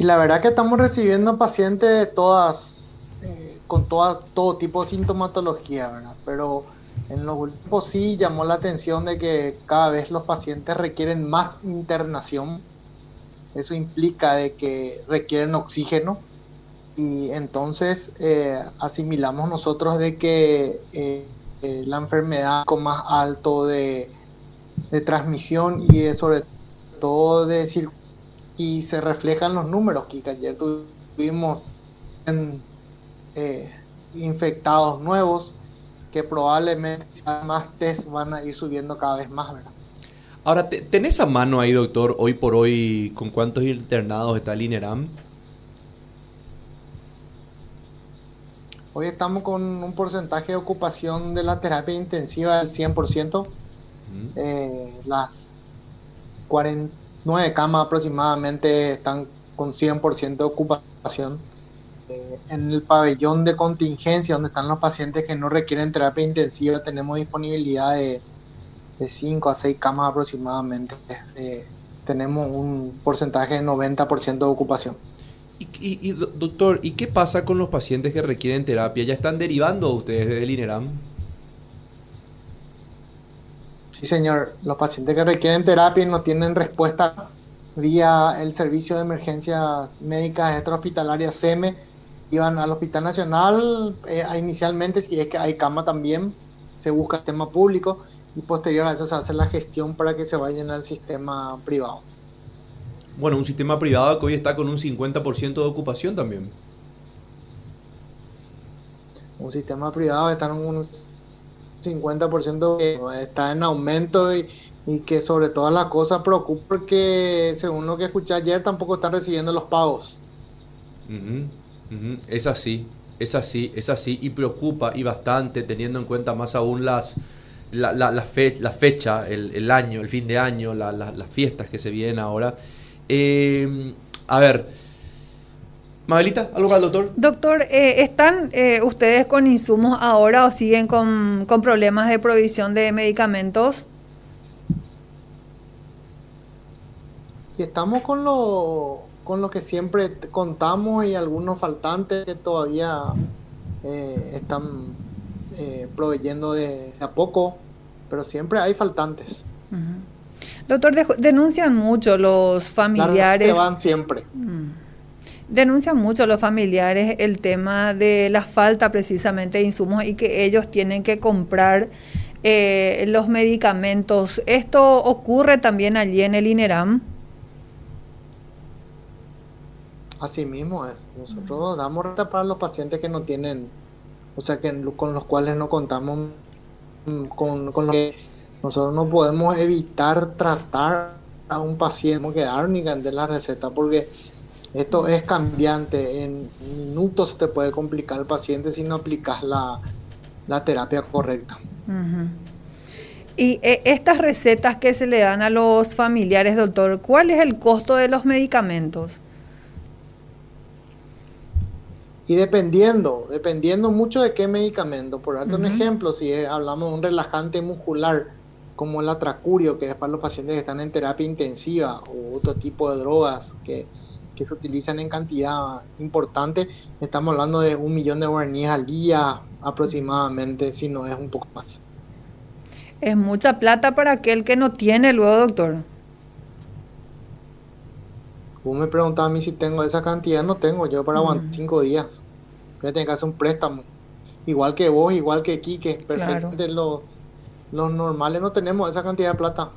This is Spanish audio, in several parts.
Y la verdad que estamos recibiendo pacientes todas, eh, con toda, todo tipo de sintomatología, ¿verdad? Pero en los últimos sí llamó la atención de que cada vez los pacientes requieren más internación. Eso implica de que requieren oxígeno y entonces eh, asimilamos nosotros de que eh, eh, la enfermedad con más alto de, transmisión y de, sobre todo de y se reflejan los números que ayer tuvimos infectados nuevos que probablemente más test van a ir subiendo cada vez más, ¿verdad? Ahora, ¿tenés a mano ahí, doctor, hoy por hoy, con cuántos internados está el INERAM? Hoy estamos con un porcentaje de ocupación de la terapia intensiva del 100%. Eh, las 49 camas aproximadamente están con 100% de ocupación. Eh, en el pabellón de contingencia, donde están los pacientes que no requieren terapia intensiva, tenemos disponibilidad de, de 5 a 6 camas aproximadamente. Eh, tenemos un porcentaje de 90% de ocupación. Y, doctor, ¿y qué pasa con los pacientes que requieren terapia? ¿Ya están derivando ustedes del INERAM? Sí, señor. Los pacientes que requieren terapia y no tienen respuesta vía el Servicio de Emergencias Médicas Extrahospitalarias SEME iban al Hospital Nacional. Eh, inicialmente, si es que hay cama también, se busca el tema público y posterior a eso se hace la gestión para que se vayan al sistema privado. Bueno, un sistema privado que hoy está con un 50% de ocupación también. Un sistema privado está en un 50% que está en aumento y, que sobre todas las cosas preocupa porque según lo que escuché ayer tampoco están recibiendo los pagos. Es así, es así, es así y preocupa y bastante teniendo en cuenta más aún las la, la, la, fecha, el, el, año, el fin de año, las fiestas que se vienen ahora. Eh, a ver, Mabelita, ¿algo para el doctor? Doctor, eh, ¿están eh, ustedes con insumos ahora o siguen con, con problemas de provisión de medicamentos? estamos con lo, con lo que siempre contamos y algunos faltantes que todavía están proveyendo de, a poco, pero siempre hay faltantes. Doctor, denuncian mucho los familiares. van siempre. Mm. Denuncian mucho los familiares el tema de la falta precisamente de insumos y que ellos tienen que comprar eh, los medicamentos. ¿Esto ocurre también allí en el INERAM? Así mismo es. Nosotros damos renta para los pacientes que no tienen, o sea, que con los cuales no contamos mm, con, con lo que nosotros no podemos evitar tratar a un paciente que dar ni de la receta porque esto es cambiante. En minutos te puede complicar el paciente si no aplicas la, terapia correcta. Y eh, estas recetas que se le dan a los familiares, doctor, ¿cuál es el costo de los medicamentos? Y dependiendo, dependiendo mucho de qué medicamento. Por darte un ejemplo, si hablamos de un relajante muscular, como el atracurio, que es para los pacientes que están en terapia intensiva, o otro tipo de drogas que, se utilizan en cantidad importante, estamos hablando de un millón de guaraníes al día aproximadamente, si no es un poco más. Es mucha plata para aquel que no tiene luego, doctor. Vos me preguntabas a mí si tengo esa cantidad, no tengo, yo para aguantar cinco días. Voy a tener que hacer un préstamo. Igual que vos, igual que Quique, perfectamente lo los normales no tenemos esa cantidad de plata.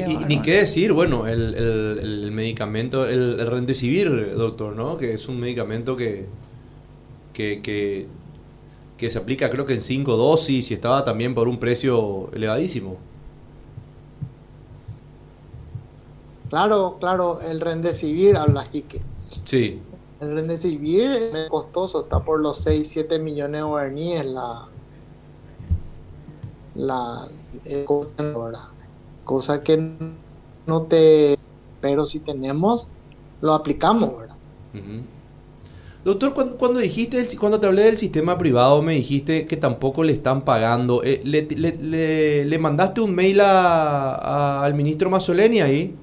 Ni qué decir, bueno, el, medicamento, el, el Rendecivir, doctor, ¿no? Que es un medicamento que, que, que, se aplica creo que en cinco dosis y estaba también por un precio elevadísimo. Claro, claro, el Rendecivir, habla Quique. Sí. El Rendecivir es costoso, está por los 6, 7 millones de guaraníes la, la eh, cosa que no te pero si tenemos lo aplicamos ¿verdad? Doctor, cuando, dijiste, cuando te hablé del sistema privado, me dijiste que tampoco le están pagando. Eh, le, le, mandaste un mail a, al ministro Mazzoleni ahí?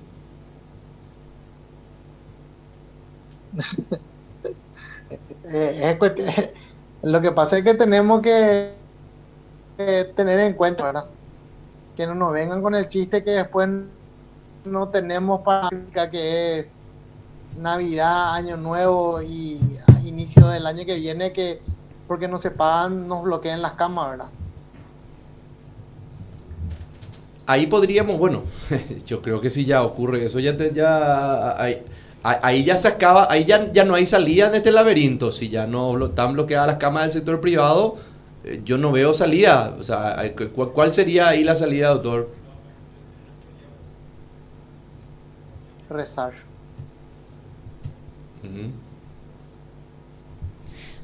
Eh, lo que pasa es que tenemos que tener en cuenta, ¿verdad? Que no nos vengan con el chiste que después no tenemos práctica que es Navidad, Año Nuevo y inicio del año que viene que porque no se pagan nos bloqueen las camas, ¿verdad? Ahí podríamos, bueno, yo creo que si ya ocurre eso, ya te, ya ahí, ya se acaba, ahí ya, ya no hay salida de este laberinto, si ya no están bloqueadas las camas del sector privado, yo no veo salida, o sea, ¿cuál sería ahí la salida, doctor? Rezar.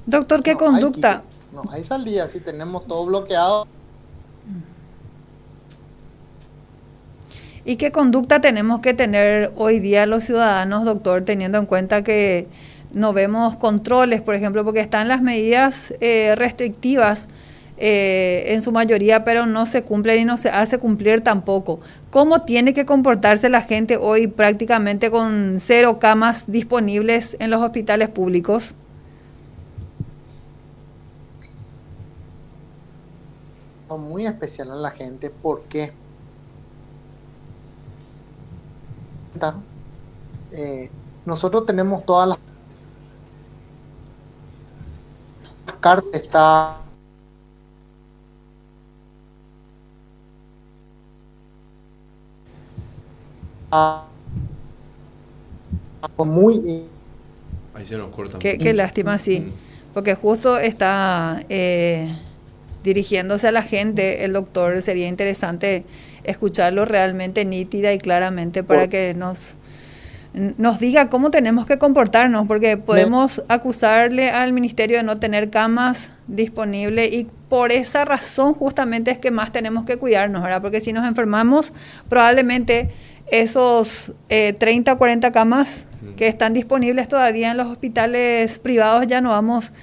Doctor, ¿qué conducta? no, hay salida, si tenemos todo bloqueado. ¿Y qué conducta tenemos que tener hoy día los ciudadanos, doctor, teniendo en cuenta que no vemos controles, por ejemplo, porque están las medidas eh, restrictivas eh, en su mayoría, pero no se cumplen y no se hace cumplir tampoco. ¿Cómo tiene que comportarse la gente hoy prácticamente con cero camas disponibles en los hospitales públicos? muy especial a la gente porque eh, nosotros tenemos todas las cartas está muy ahí se nos corta qué, qué lástima sí mm. porque justo está eh, dirigiéndose a la gente, el doctor, sería interesante escucharlo realmente nítida y claramente para que nos, nos diga cómo tenemos que comportarnos, porque podemos acusarle al ministerio de no tener camas disponibles y por esa razón justamente es que más tenemos que cuidarnos, ¿verdad? Porque si nos enfermamos, probablemente esos 30 o 40 camas que están disponibles todavía en los hospitales privados ya no vamos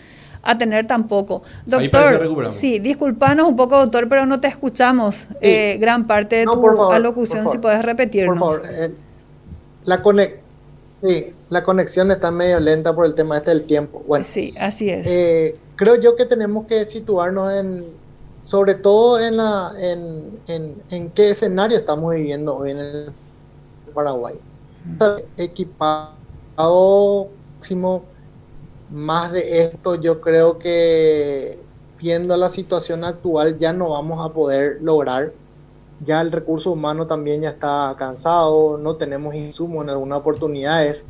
a tener tampoco. Doctor, sí, disculpanos un poco, doctor, pero no te escuchamos eh, gran parte de tu alocución, si puedes repetirnos. Por favor, eh, la, sí, la conexión está medio lenta por el tema este del tiempo. Bueno, sí, así es. Eh, creo yo que tenemos que situarnos en, sobre todo en, la, en, en, en qué escenario estamos viviendo hoy en el Paraguay. Equipado máximo más de esto yo creo que viendo la situación actual ya no vamos a poder lograr. Ya el recurso humano también ya está cansado, no tenemos insumos en algunas oportunidades.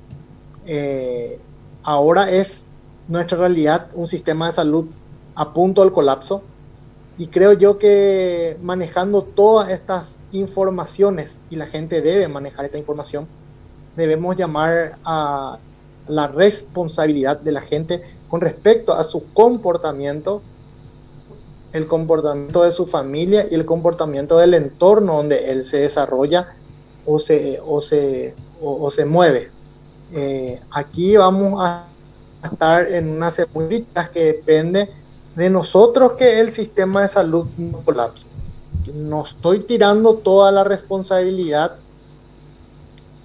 Eh, ahora es nuestra realidad un sistema de salud a punto del colapso y creo yo que manejando todas estas informaciones y la gente debe manejar esta información, debemos llamar a la responsabilidad de la gente con respecto a su comportamiento, el comportamiento de su familia y el comportamiento del entorno donde él se desarrolla o se, o se, o, se mueve. Eh, aquí vamos a estar en unas seguridad que depende de nosotros que el sistema de salud no colapse. No estoy tirando toda la responsabilidad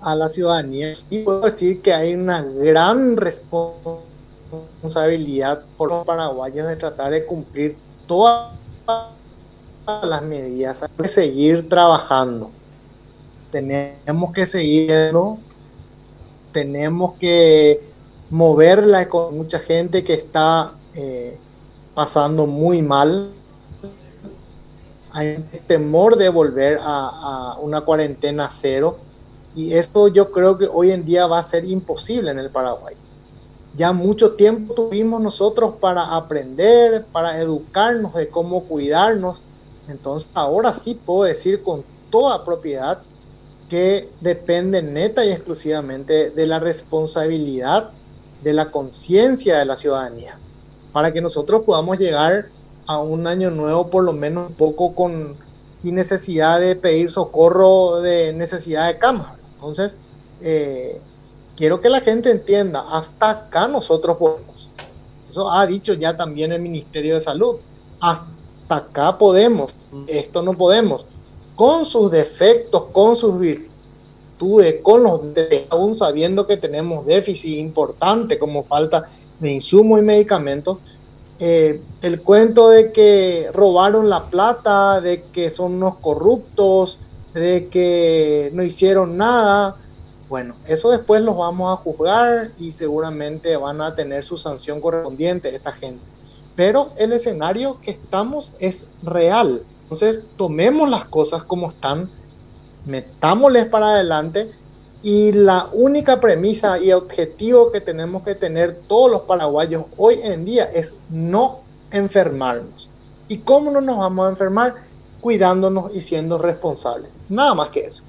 a la ciudadanía. Y puedo decir que hay una gran responsabilidad por los paraguayos de tratar de cumplir todas las medidas. Hay que seguir trabajando. Tenemos que seguirlo. Tenemos que moverla con mucha gente que está eh, pasando muy mal. Hay temor de volver a, a una cuarentena cero y esto yo creo que hoy en día va a ser imposible en el Paraguay. Ya mucho tiempo tuvimos nosotros para aprender, para educarnos de cómo cuidarnos. Entonces ahora sí puedo decir con toda propiedad que depende neta y exclusivamente de la responsabilidad, de la conciencia de la ciudadanía, para que nosotros podamos llegar a un año nuevo por lo menos un poco con sin necesidad de pedir socorro de necesidad de cama. Entonces, eh, quiero que la gente entienda, hasta acá nosotros podemos. Eso ha dicho ya también el Ministerio de Salud. Hasta acá podemos, esto no podemos. Con sus defectos, con sus virtudes, con los aún sabiendo que tenemos déficit importante como falta de insumos y medicamentos, eh, el cuento de que robaron la plata, de que son unos corruptos, de que no hicieron nada, bueno, eso después los vamos a juzgar y seguramente van a tener su sanción correspondiente esta gente. Pero el escenario que estamos es real. Entonces, tomemos las cosas como están, metámosles para adelante y la única premisa y objetivo que tenemos que tener todos los paraguayos hoy en día es no enfermarnos. ¿Y cómo no nos vamos a enfermar? Cuidándonos y siendo responsables. Nada más que eso.